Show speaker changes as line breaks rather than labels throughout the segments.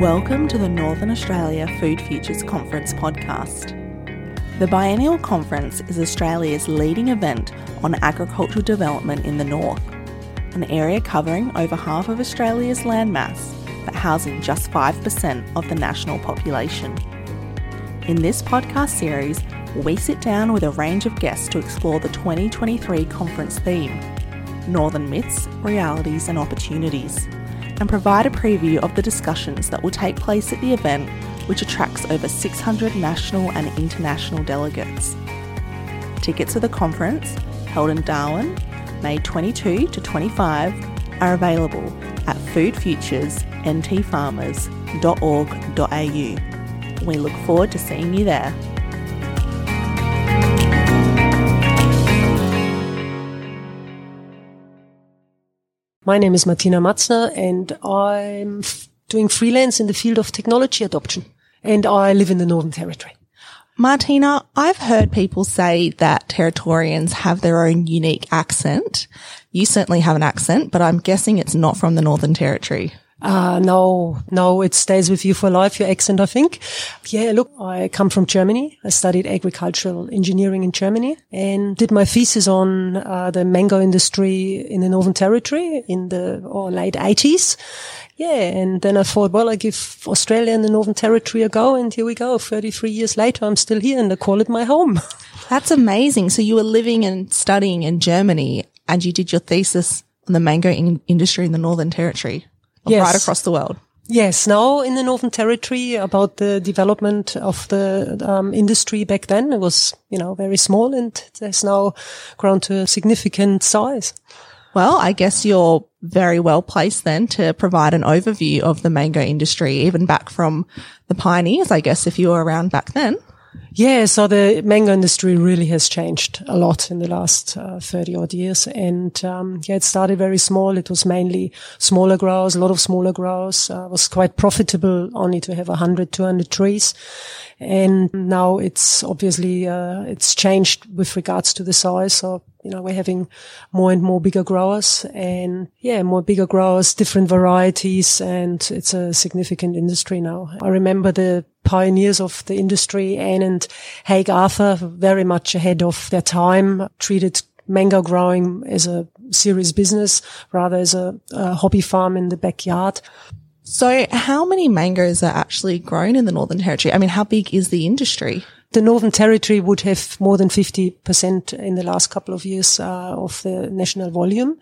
Welcome to the Northern Australia Food Futures Conference podcast. The biennial conference is Australia's leading event on agricultural development in the north, an area covering over half of Australia's landmass but housing just 5% of the national population. In this podcast series, we sit down with a range of guests to explore the 2023 conference theme Northern Myths, Realities and Opportunities and provide a preview of the discussions that will take place at the event, which attracts over 600 national and international delegates. Tickets to the conference, held in Darwin, May 22 to 25, are available at foodfuturesntfarmers.org.au. We look forward to seeing you there.
My name is Martina Matzner and I'm f- doing freelance in the field of technology adoption and I live in the Northern Territory.
Martina, I've heard people say that Territorians have their own unique accent. You certainly have an accent, but I'm guessing it's not from the Northern Territory.
Uh, no, no, it stays with you for life, your accent, I think. Yeah, look, I come from Germany. I studied agricultural engineering in Germany and did my thesis on uh, the mango industry in the Northern Territory in the oh, late 80s. Yeah, and then I thought, well, I give Australia and the Northern Territory a go, and here we go. 33 years later, I'm still here and I call it my home.
That's amazing. So you were living and studying in Germany and you did your thesis on the mango in- industry in the Northern Territory
Yes.
right across the world.
Yes, now in the Northern Territory about the development of the um, industry back then, it was, you know, very small and it has now grown to a significant size.
Well, I guess you're very well placed then to provide an overview of the mango industry, even back from the pioneers, I guess, if you were around back then.
Yeah, so the mango industry really has changed a lot in the last uh, 30 odd years. And, um, yeah, it started very small. It was mainly smaller growers, a lot of smaller growers. Uh, was quite profitable only to have 100, 200 trees. And now it's obviously, uh, it's changed with regards to the size. So, you know, we're having more and more bigger growers and yeah, more bigger growers, different varieties. And it's a significant industry now. I remember the pioneers of the industry, Anne and Haig Arthur, very much ahead of their time, treated mango growing as a serious business rather as a, a hobby farm in the backyard.
So how many mangoes are actually grown in the Northern Territory? I mean, how big is the industry?
The Northern Territory would have more than 50% in the last couple of years uh, of the national volume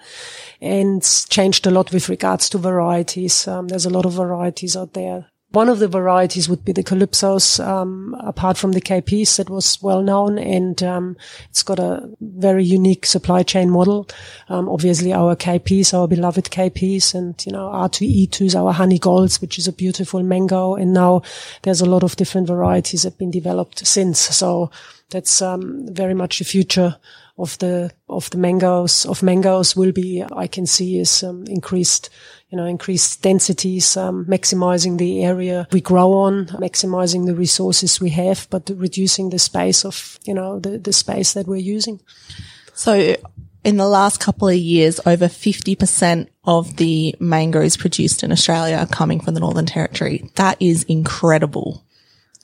and changed a lot with regards to varieties. Um, there's a lot of varieties out there. One of the varieties would be the Calypsos, um, apart from the KPs that was well known and um, it's got a very unique supply chain model. Um, obviously our KPs, our beloved KPs and, you know, R2E2s, our honey golds, which is a beautiful mango. And now there's a lot of different varieties that have been developed since. So that's um, very much the future of the of the mangoes of mangoes will be I can see is um, increased you know increased densities um, maximizing the area we grow on maximizing the resources we have but reducing the space of you know the the space that we're using
So in the last couple of years, over 50% of the mangoes produced in Australia are coming from the Northern Territory. That is incredible.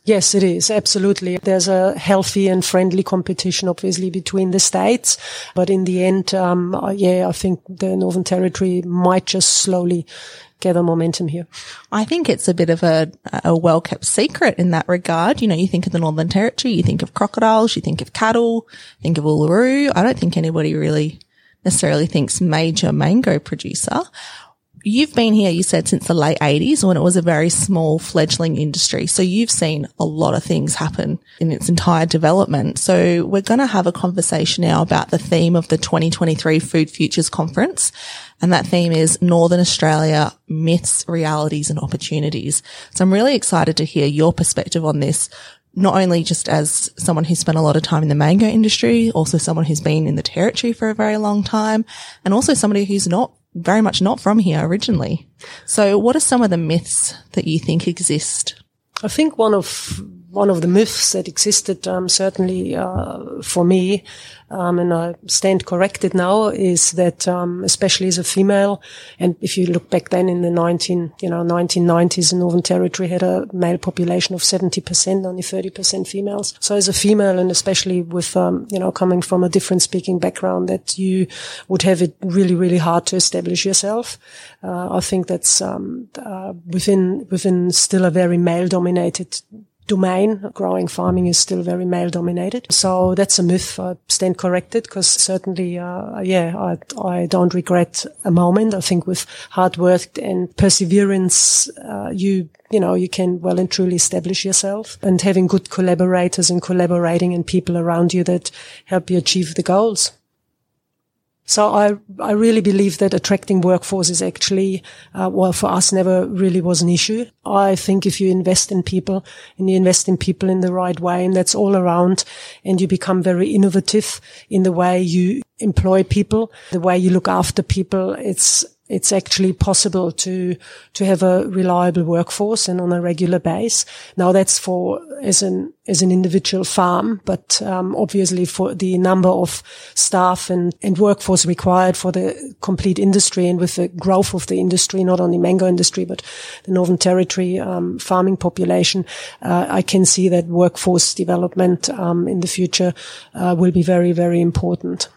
Yes, it is. Absolutely. There's a healthy and friendly competition, obviously, between the states. But in the end, um, yeah, I think the Northern Territory might just slowly gather momentum here.
I think it's a bit of a, a well kept secret in that regard. You know, you think of the Northern Territory, you think of crocodiles, you think of cattle, think of Uluru. I don't think anybody really necessarily thinks major mango producer. You've been here, you said, since the late 80s when it was a very small fledgling industry. So you've seen a lot of things happen in its entire development. So we're going to have a conversation now about the theme of the 2023 Food Futures Conference. And that theme is Northern Australia myths, realities and opportunities. So I'm really excited to hear your perspective on this. Not only just as someone who spent a lot of time in the mango industry, also someone who's been in the territory for a very long time and also somebody who's not very much not from here originally. So what are some of the myths that you think exist?
I think one of one of the myths that existed, um, certainly uh, for me, um, and I stand corrected now, is that um, especially as a female, and if you look back then in the 19, you know, 1990s, the Northern Territory had a male population of 70%, only 30% females. So as a female, and especially with, um, you know, coming from a different speaking background, that you would have it really, really hard to establish yourself. Uh, I think that's um, uh, within within still a very male dominated domain. Growing farming is still very male dominated. So that's a myth. I stand corrected because certainly, uh, yeah, I, I don't regret a moment. I think with hard work and perseverance, uh, you, you know, you can well and truly establish yourself and having good collaborators and collaborating and people around you that help you achieve the goals. So I, I really believe that attracting workforce is actually, uh, well, for us never really was an issue. I think if you invest in people and you invest in people in the right way and that's all around and you become very innovative in the way you employ people, the way you look after people, it's, it's actually possible to to have a reliable workforce and on a regular base. Now that's for as an as an individual farm, but um, obviously for the number of staff and and workforce required for the complete industry and with the growth of the industry, not only mango industry but the Northern Territory um, farming population, uh, I can see that workforce development um, in the future uh, will be very very important.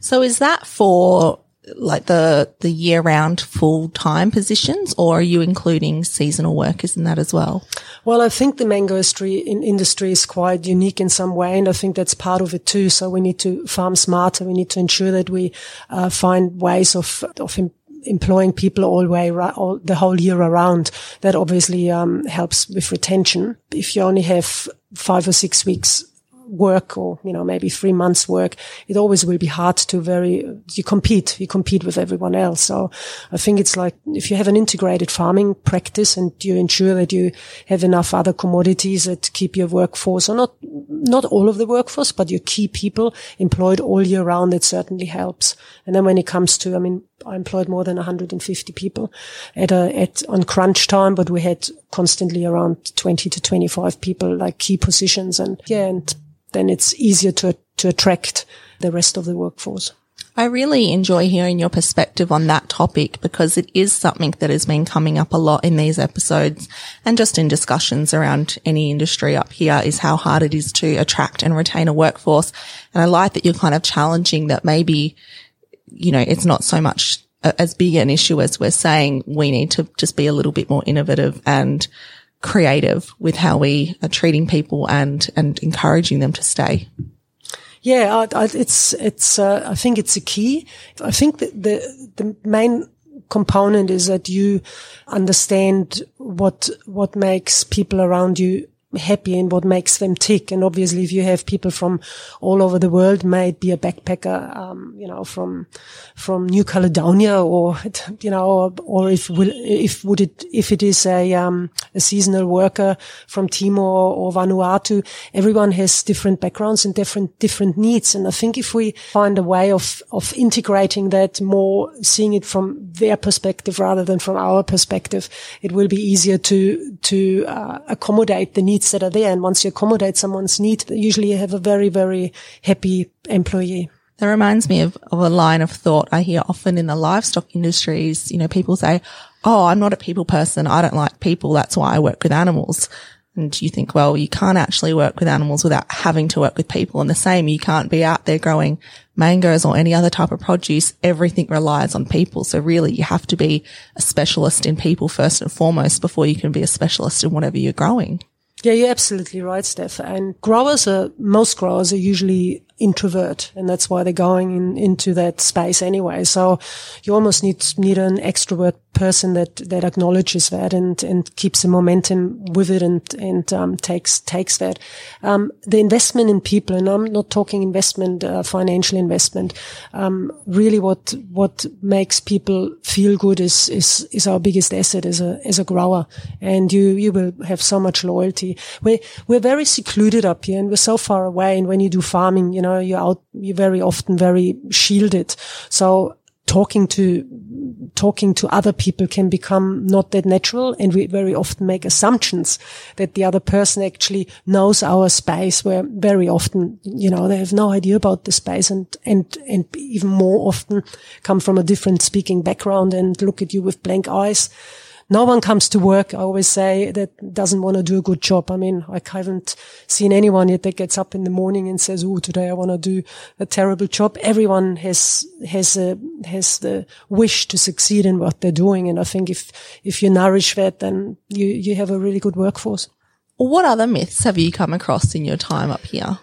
So is that for like the the year round full time positions, or are you including seasonal workers in that as well?
Well, I think the mango industry, in industry is quite unique in some way, and I think that's part of it too. So we need to farm smarter. We need to ensure that we uh, find ways of of employing people all way all, the whole year around. That obviously um, helps with retention. If you only have five or six weeks work or, you know, maybe three months work, it always will be hard to very, you compete, you compete with everyone else. So I think it's like if you have an integrated farming practice and you ensure that you have enough other commodities that keep your workforce or not, not all of the workforce, but your key people employed all year round, it certainly helps. And then when it comes to, I mean, I employed more than 150 people at a, at, on crunch time, but we had constantly around 20 to 25 people, like key positions. And yeah, and then it's easier to, to attract the rest of the workforce.
I really enjoy hearing your perspective on that topic because it is something that has been coming up a lot in these episodes and just in discussions around any industry up here is how hard it is to attract and retain a workforce. And I like that you're kind of challenging that maybe, you know, it's not so much as big an issue as we're saying we need to just be a little bit more innovative and creative with how we are treating people and, and encouraging them to stay.
Yeah, I, I, it's, it's, uh, I think it's a key. I think that the, the main component is that you understand what, what makes people around you happy and what makes them tick. And obviously, if you have people from all over the world, may it be a backpacker, um, you know, from from New Caledonia, or you know, or, or if will, if would it if it is a um, a seasonal worker from Timor or Vanuatu, everyone has different backgrounds and different different needs. And I think if we find a way of of integrating that more, seeing it from their perspective rather than from our perspective, it will be easier to to uh, accommodate the needs needs that are there. And once you accommodate someone's need, usually you have a very, very happy employee.
That reminds me of, of a line of thought I hear often in the livestock industries. You know, people say, Oh, I'm not a people person. I don't like people. That's why I work with animals. And you think, well, you can't actually work with animals without having to work with people. And the same, you can't be out there growing mangoes or any other type of produce. Everything relies on people. So really you have to be a specialist in people first and foremost before you can be a specialist in whatever you're growing.
Yeah, you're absolutely right, Steph. And growers are, most growers are usually introvert and that's why they're going in, into that space anyway. So you almost need, need an extrovert person that, that acknowledges that and, and keeps the momentum with it and, and, um, takes, takes that. Um, the investment in people, and I'm not talking investment, uh, financial investment, um, really what, what makes people feel good is, is, is our biggest asset as a, as a grower. And you, you will have so much loyalty. We're, we're very secluded up here and we're so far away. And when you do farming, you know, know, you're out, you're very often very shielded. So talking to talking to other people can become not that natural and we very often make assumptions that the other person actually knows our space where very often you know they have no idea about the space and and and even more often come from a different speaking background and look at you with blank eyes no one comes to work, I always say, that doesn't want to do a good job. I mean, I haven't seen anyone yet that gets up in the morning and says, Oh, today I want to do a terrible job. Everyone has, has a, has the wish to succeed in what they're doing. And I think if, if you nourish that, then you, you have a really good workforce.
What other myths have you come across in your time up here?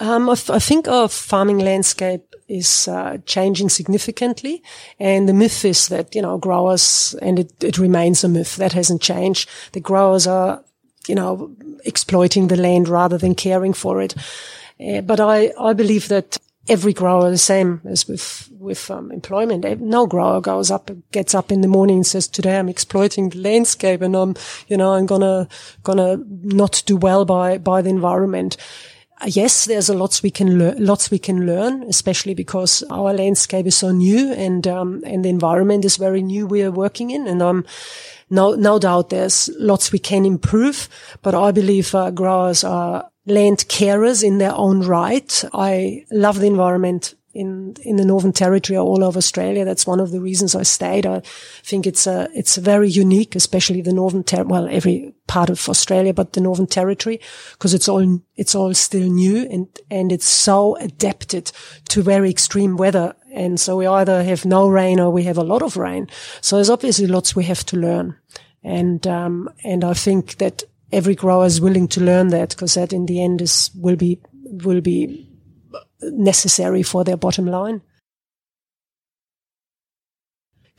Um, I, think our farming landscape is uh, changing significantly, and the myth is that you know growers, and it, it remains a myth that hasn't changed. The growers are, you know, exploiting the land rather than caring for it. Uh, but I I believe that every grower the same as with with um, employment. No grower goes up, gets up in the morning and says, "Today I'm exploiting the landscape, and I'm, you know, I'm gonna gonna not do well by by the environment." Yes, there's a lots we can learn, lots we can learn, especially because our landscape is so new and, um, and the environment is very new we are working in. And, um, no, no doubt there's lots we can improve, but I believe uh, growers are land carers in their own right. I love the environment in in the Northern Territory or all over Australia. That's one of the reasons I stayed. I think it's a it's very unique, especially the Northern Ter- well every part of Australia, but the Northern Territory because it's all it's all still new and and it's so adapted to very extreme weather. And so we either have no rain or we have a lot of rain. So there's obviously lots we have to learn. And um, and I think that every grower is willing to learn that because that in the end is will be will be necessary for their bottom line.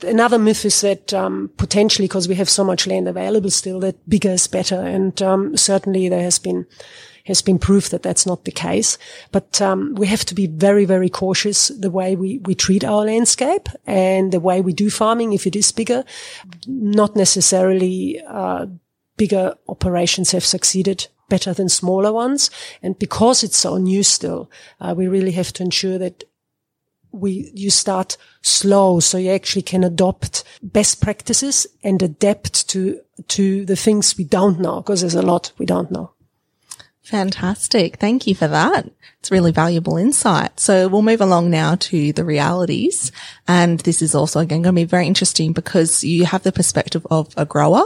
Another myth is that um, potentially, because we have so much land available still, that bigger is better, and um, certainly there has been has been proof that that's not the case. But um, we have to be very, very cautious the way we, we treat our landscape and the way we do farming. If it is bigger, not necessarily uh, bigger operations have succeeded better than smaller ones. And because it's so new still, uh, we really have to ensure that we, you start slow so you actually can adopt best practices and adapt to, to the things we don't know because there's a lot we don't know.
Fantastic. Thank you for that. It's really valuable insight. So we'll move along now to the realities. And this is also again going to be very interesting because you have the perspective of a grower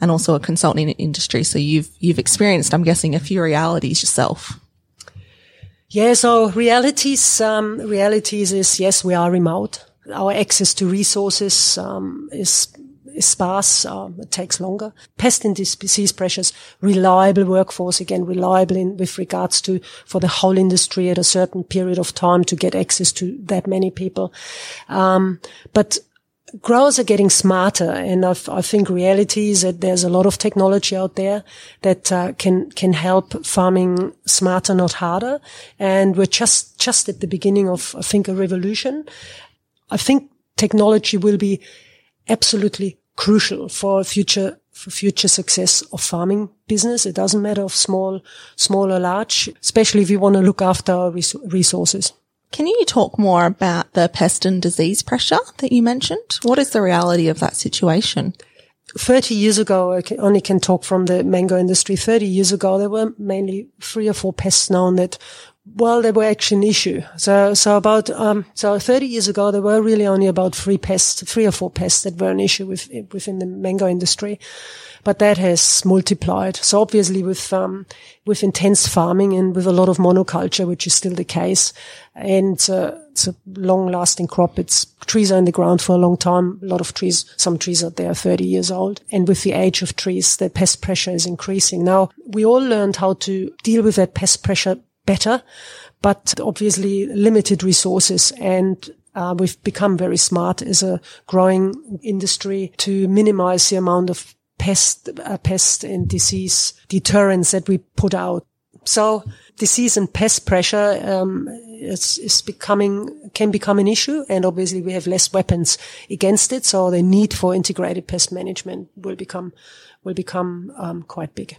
and also a consulting industry. So you've, you've experienced, I'm guessing, a few realities yourself.
Yeah. So realities, um, realities is yes, we are remote. Our access to resources, um, is sparse. Um, it takes longer. Pest and disease pressures, reliable workforce, again, reliable in, with regards to for the whole industry at a certain period of time to get access to that many people. Um, but growers are getting smarter, and I've, i think reality is that there's a lot of technology out there that uh, can can help farming smarter, not harder. And we're just just at the beginning of, I think, a revolution. I think technology will be absolutely crucial for future for future success of farming business. It doesn't matter of small, small or large, especially if you want to look after our resources.
Can you talk more about the pest and disease pressure that you mentioned? What is the reality of that situation?
30 years ago, I only can talk from the mango industry. 30 years ago, there were mainly three or four pests known that, well, they were actually an issue. So, so about, um, so 30 years ago, there were really only about three pests, three or four pests that were an issue with, within the mango industry but that has multiplied. So obviously with, um, with intense farming and with a lot of monoculture, which is still the case, and uh, it's a long lasting crop. It's trees are in the ground for a long time. A lot of trees, some trees are there 30 years old. And with the age of trees, the pest pressure is increasing. Now we all learned how to deal with that pest pressure better, but obviously limited resources and uh, we've become very smart as a growing industry to minimize the amount of pest, uh, pest and disease deterrents that we put out. So disease and pest pressure um, is, is, becoming can become an issue, and obviously we have less weapons against it. So the need for integrated pest management will become will become um, quite big.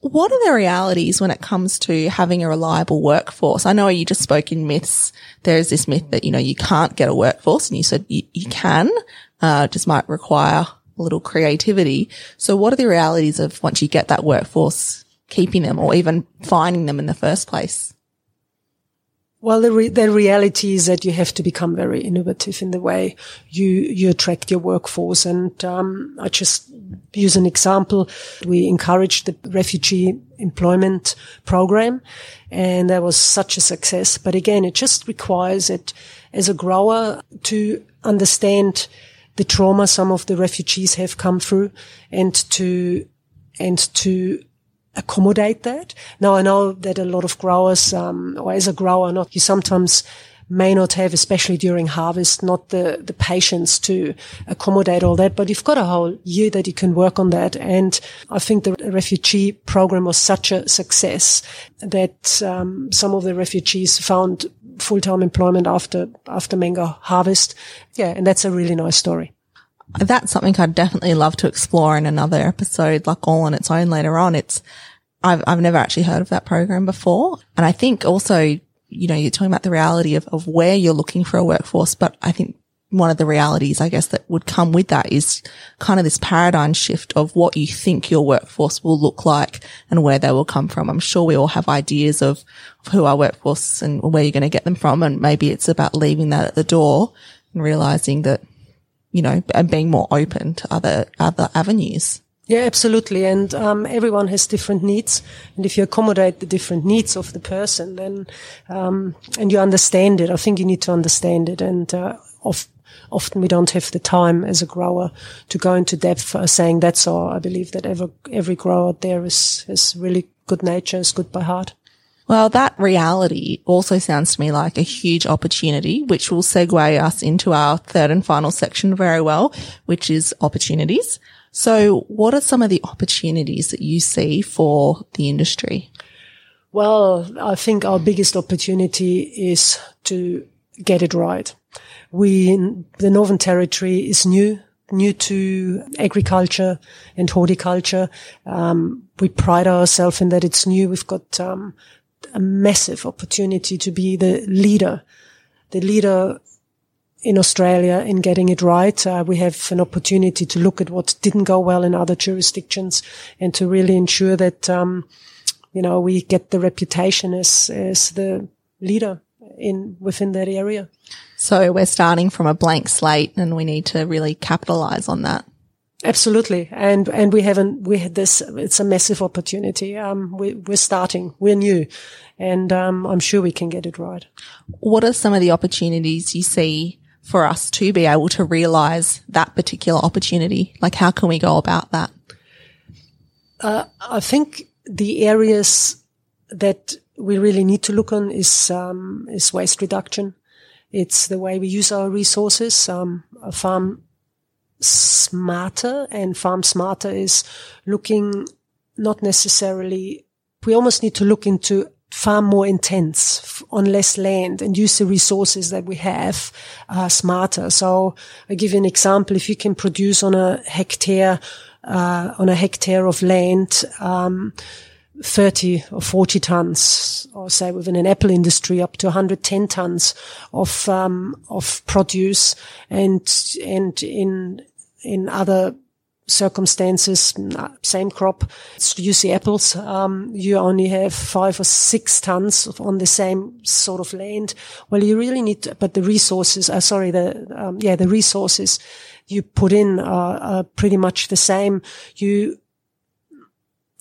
What are the realities when it comes to having a reliable workforce? I know you just spoke in myths. There's this myth that, you know, you can't get a workforce and you said you, you can, uh, just might require a little creativity. So what are the realities of once you get that workforce, keeping them or even finding them in the first place?
Well, the, re- the reality is that you have to become very innovative in the way you, you attract your workforce. And, um, I just use an example. We encouraged the refugee employment program and that was such a success. But again, it just requires it as a grower to understand the trauma some of the refugees have come through and to, and to accommodate that. Now I know that a lot of growers, um, or as a grower, not you sometimes may not have, especially during harvest, not the, the patience to accommodate all that, but you've got a whole year that you can work on that. And I think the refugee program was such a success that, um, some of the refugees found full-time employment after, after mango harvest. Yeah. And that's a really nice story
that's something I'd definitely love to explore in another episode, like all on its own later on. It's, I've, I've never actually heard of that program before. And I think also, you know, you're talking about the reality of, of where you're looking for a workforce, but I think one of the realities, I guess, that would come with that is kind of this paradigm shift of what you think your workforce will look like and where they will come from. I'm sure we all have ideas of, who our workforce and where you're going to get them from. And maybe it's about leaving that at the door and realizing that you know, and being more open to other, other avenues.
Yeah, absolutely. And um, everyone has different needs, and if you accommodate the different needs of the person, then um, and you understand it, I think you need to understand it. And uh, of, often we don't have the time as a grower to go into depth uh, saying that's all. I believe that every every grower there is is really good nature, is good by heart.
Well, that reality also sounds to me like a huge opportunity, which will segue us into our third and final section very well, which is opportunities. So what are some of the opportunities that you see for the industry?
Well, I think our biggest opportunity is to get it right. We, the Northern Territory is new, new to agriculture and horticulture. Um, we pride ourselves in that it's new. We've got um, a massive opportunity to be the leader, the leader in Australia in getting it right. Uh, we have an opportunity to look at what didn't go well in other jurisdictions and to really ensure that, um, you know, we get the reputation as, as the leader in, within that area.
So we're starting from a blank slate and we need to really capitalize on that.
Absolutely. And, and we haven't, we had this, it's a massive opportunity. Um, we, we're starting, we're new and, um, I'm sure we can get it right.
What are some of the opportunities you see for us to be able to realize that particular opportunity? Like how can we go about that?
Uh, I think the areas that we really need to look on is, um, is waste reduction. It's the way we use our resources. Um, farm smarter and farm smarter is looking not necessarily, we almost need to look into farm more intense on less land and use the resources that we have uh, smarter. So I give you an example. If you can produce on a hectare, uh, on a hectare of land, um, 30 or 40 tons, or say within an apple industry up to 110 tons of, um, of produce and, and in, in other circumstances, same crop, you see apples, um, you only have five or six tons on the same sort of land. Well, you really need, to, but the resources, uh, sorry, the, um, yeah, the resources you put in are, are pretty much the same. You,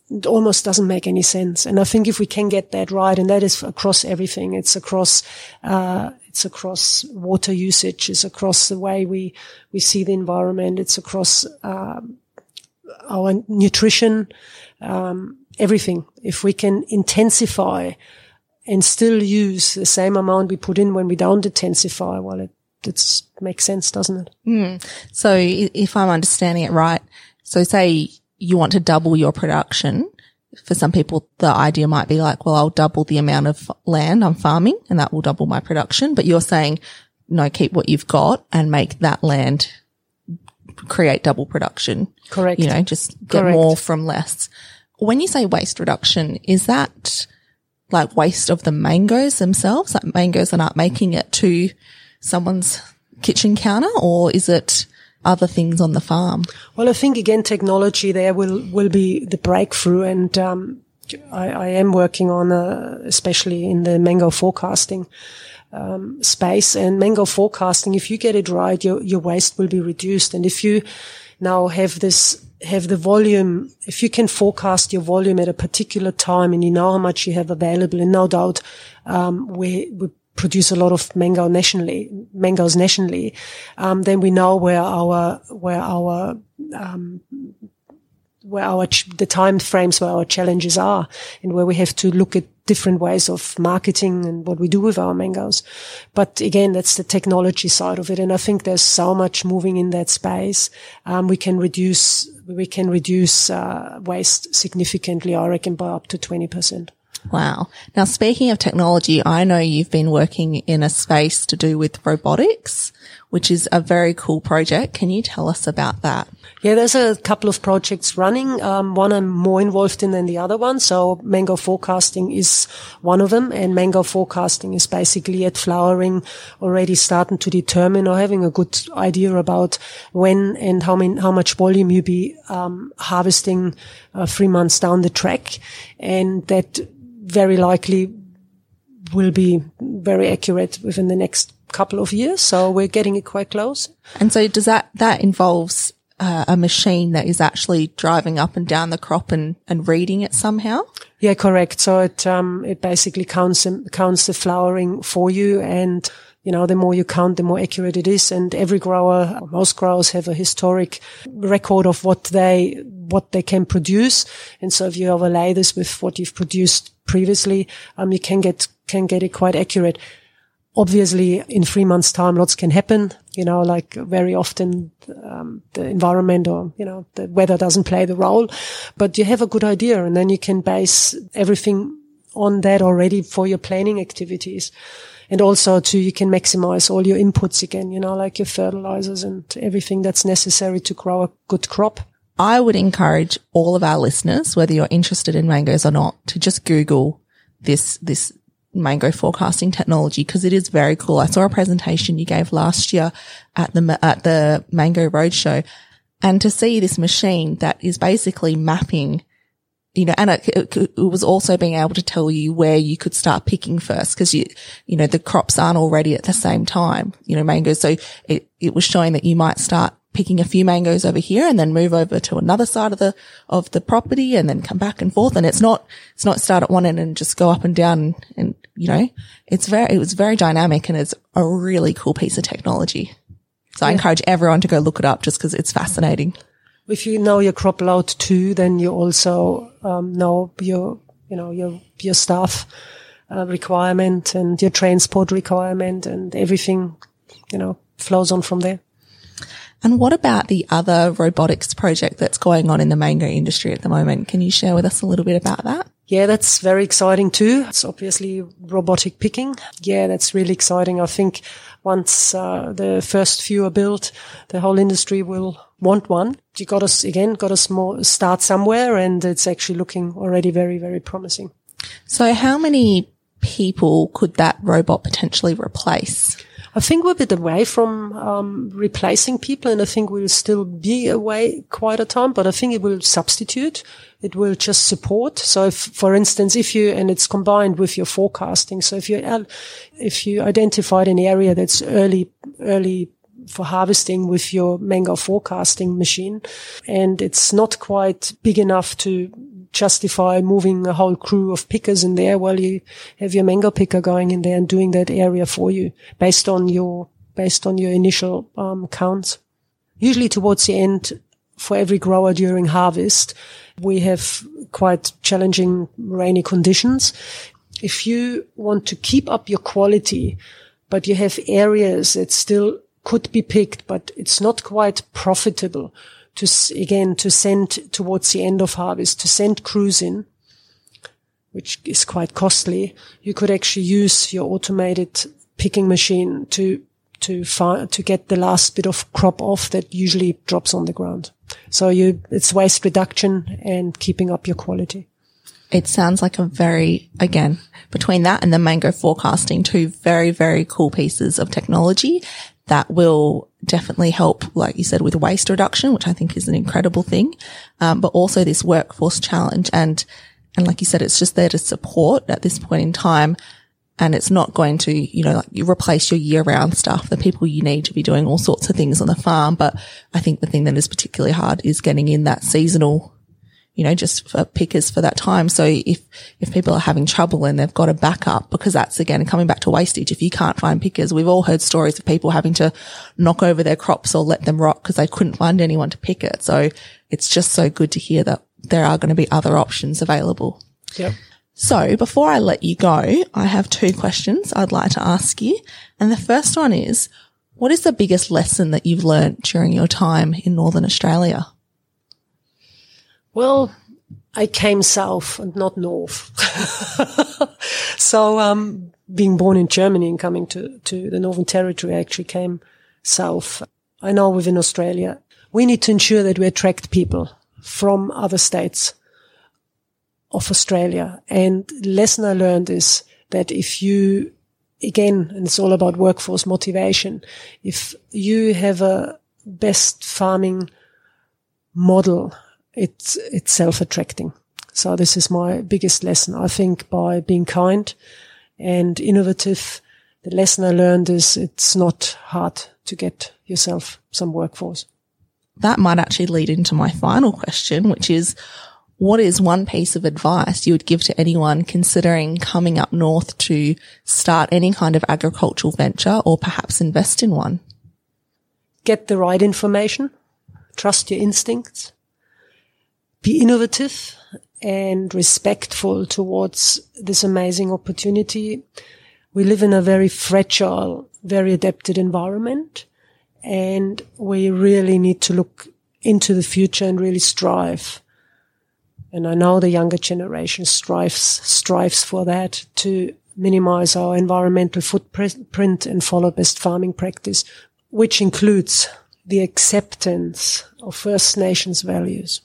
it almost doesn't make any sense. And I think if we can get that right, and that is across everything, it's across, uh, it's across water usage, it's across the way we, we see the environment, it's across, um, our nutrition, um, everything. If we can intensify and still use the same amount we put in when we don't intensify, well, it, it makes sense, doesn't it?
Mm. So if I'm understanding it right, so say you want to double your production. For some people, the idea might be like, well, I'll double the amount of land I'm farming and that will double my production. But you're saying, no, keep what you've got and make that land create double production.
Correct.
You know, just get Correct. more from less. when you say waste reduction, is that like waste of the mangoes themselves, like mangoes that aren't making it to someone's kitchen counter, or is it other things on the farm?
Well, I think again, technology there will will be the breakthrough, and um, I, I, am working on, a, especially in the mango forecasting um, space and mango forecasting. If you get it right, your your waste will be reduced, and if you now have this have the volume, if you can forecast your volume at a particular time and you know how much you have available, and no doubt, um, we, we produce a lot of mango nationally, mangoes nationally, um, then we know where our, where our, um, where our, the time frames where our challenges are and where we have to look at different ways of marketing and what we do with our mangoes. But again, that's the technology side of it. And I think there's so much moving in that space. Um, we can reduce, we can reduce, uh, waste significantly, I reckon by up to 20%.
Wow. Now, speaking of technology, I know you've been working in a space to do with robotics, which is a very cool project. Can you tell us about that?
Yeah, there's a couple of projects running. Um, one I'm more involved in than the other one. So mango forecasting is one of them and mango forecasting is basically at flowering already starting to determine or having a good idea about when and how many, how much volume you'll be, um, harvesting uh, three months down the track. And that very likely will be very accurate within the next couple of years. So we're getting it quite close.
And so does that, that involves uh, a machine that is actually driving up and down the crop and, and reading it somehow?
Yeah, correct. So it, um, it basically counts, counts the flowering for you and you know, the more you count, the more accurate it is. And every grower, most growers have a historic record of what they, what they can produce. And so if you overlay this with what you've produced previously, um, you can get, can get it quite accurate. Obviously, in three months time, lots can happen. You know, like very often, um, the environment or, you know, the weather doesn't play the role, but you have a good idea and then you can base everything on that already for your planning activities. And also to, you can maximize all your inputs again, you know, like your fertilizers and everything that's necessary to grow a good crop.
I would encourage all of our listeners, whether you're interested in mangoes or not, to just Google this, this mango forecasting technology because it is very cool. I saw a presentation you gave last year at the, at the Mango Roadshow and to see this machine that is basically mapping you know, and it, it, it, was also being able to tell you where you could start picking first because you, you know, the crops aren't already at the same time, you know, mangoes. So it, it was showing that you might start picking a few mangoes over here and then move over to another side of the, of the property and then come back and forth. And it's not, it's not start at one end and just go up and down and, and you know, it's very, it was very dynamic and it's a really cool piece of technology. So yeah. I encourage everyone to go look it up just because it's fascinating.
If you know your crop load too, then you also um, know your, you know, your your staff uh, requirement and your transport requirement and everything, you know, flows on from there.
And what about the other robotics project that's going on in the mango industry at the moment? Can you share with us a little bit about that?
Yeah, that's very exciting too. It's obviously robotic picking. Yeah, that's really exciting. I think once uh, the first few are built, the whole industry will want one. You got us again, got us more start somewhere, and it's actually looking already very, very promising.
So, how many people could that robot potentially replace?
I think we're a bit away from um, replacing people, and I think we'll still be away quite a time. But I think it will substitute. It will just support. So, if, for instance, if you and it's combined with your forecasting. So, if you if you identified an area that's early early for harvesting with your mango forecasting machine, and it's not quite big enough to justify moving a whole crew of pickers in there while you have your mango picker going in there and doing that area for you based on your based on your initial um, counts. Usually towards the end, for every grower during harvest, we have quite challenging rainy conditions. If you want to keep up your quality, but you have areas that still could be picked, but it's not quite profitable, to again to send towards the end of harvest to send crews in, which is quite costly. You could actually use your automated picking machine to to find, to get the last bit of crop off that usually drops on the ground. So you, it's waste reduction and keeping up your quality.
It sounds like a very, again, between that and the mango forecasting, two very, very cool pieces of technology that will definitely help, like you said, with waste reduction, which I think is an incredible thing. Um, but also this workforce challenge. And, and like you said, it's just there to support at this point in time. And it's not going to, you know, like you replace your year round stuff, the people you need to be doing all sorts of things on the farm. But I think the thing that is particularly hard is getting in that seasonal you know, just for pickers for that time. So if, if people are having trouble and they've got a backup, because that's again coming back to wastage. If you can't find pickers, we've all heard stories of people having to knock over their crops or let them rot because they couldn't find anyone to pick it. So it's just so good to hear that there are going to be other options available.
Yep.
So before I let you go, I have two questions I'd like to ask you. And the first one is, what is the biggest lesson that you've learned during your time in Northern Australia?
Well, I came south and not north. so, um, being born in Germany and coming to, to the Northern Territory, I actually came south. I know within Australia, we need to ensure that we attract people from other states of Australia. And lesson I learned is that if you, again, and it's all about workforce motivation, if you have a best farming model it's, it's self-attracting. So this is my biggest lesson. I think by being kind and innovative, the lesson I learned is it's not hard to get yourself some workforce.
That might actually lead into my final question, which is what is one piece of advice you would give to anyone considering coming up north to start any kind of agricultural venture or perhaps invest in one?
Get the right information. Trust your instincts be innovative and respectful towards this amazing opportunity. We live in a very fragile, very adapted environment and we really need to look into the future and really strive. And I know the younger generation strives, strives for that to minimize our environmental footprint and follow best farming practice, which includes the acceptance of First Nations values.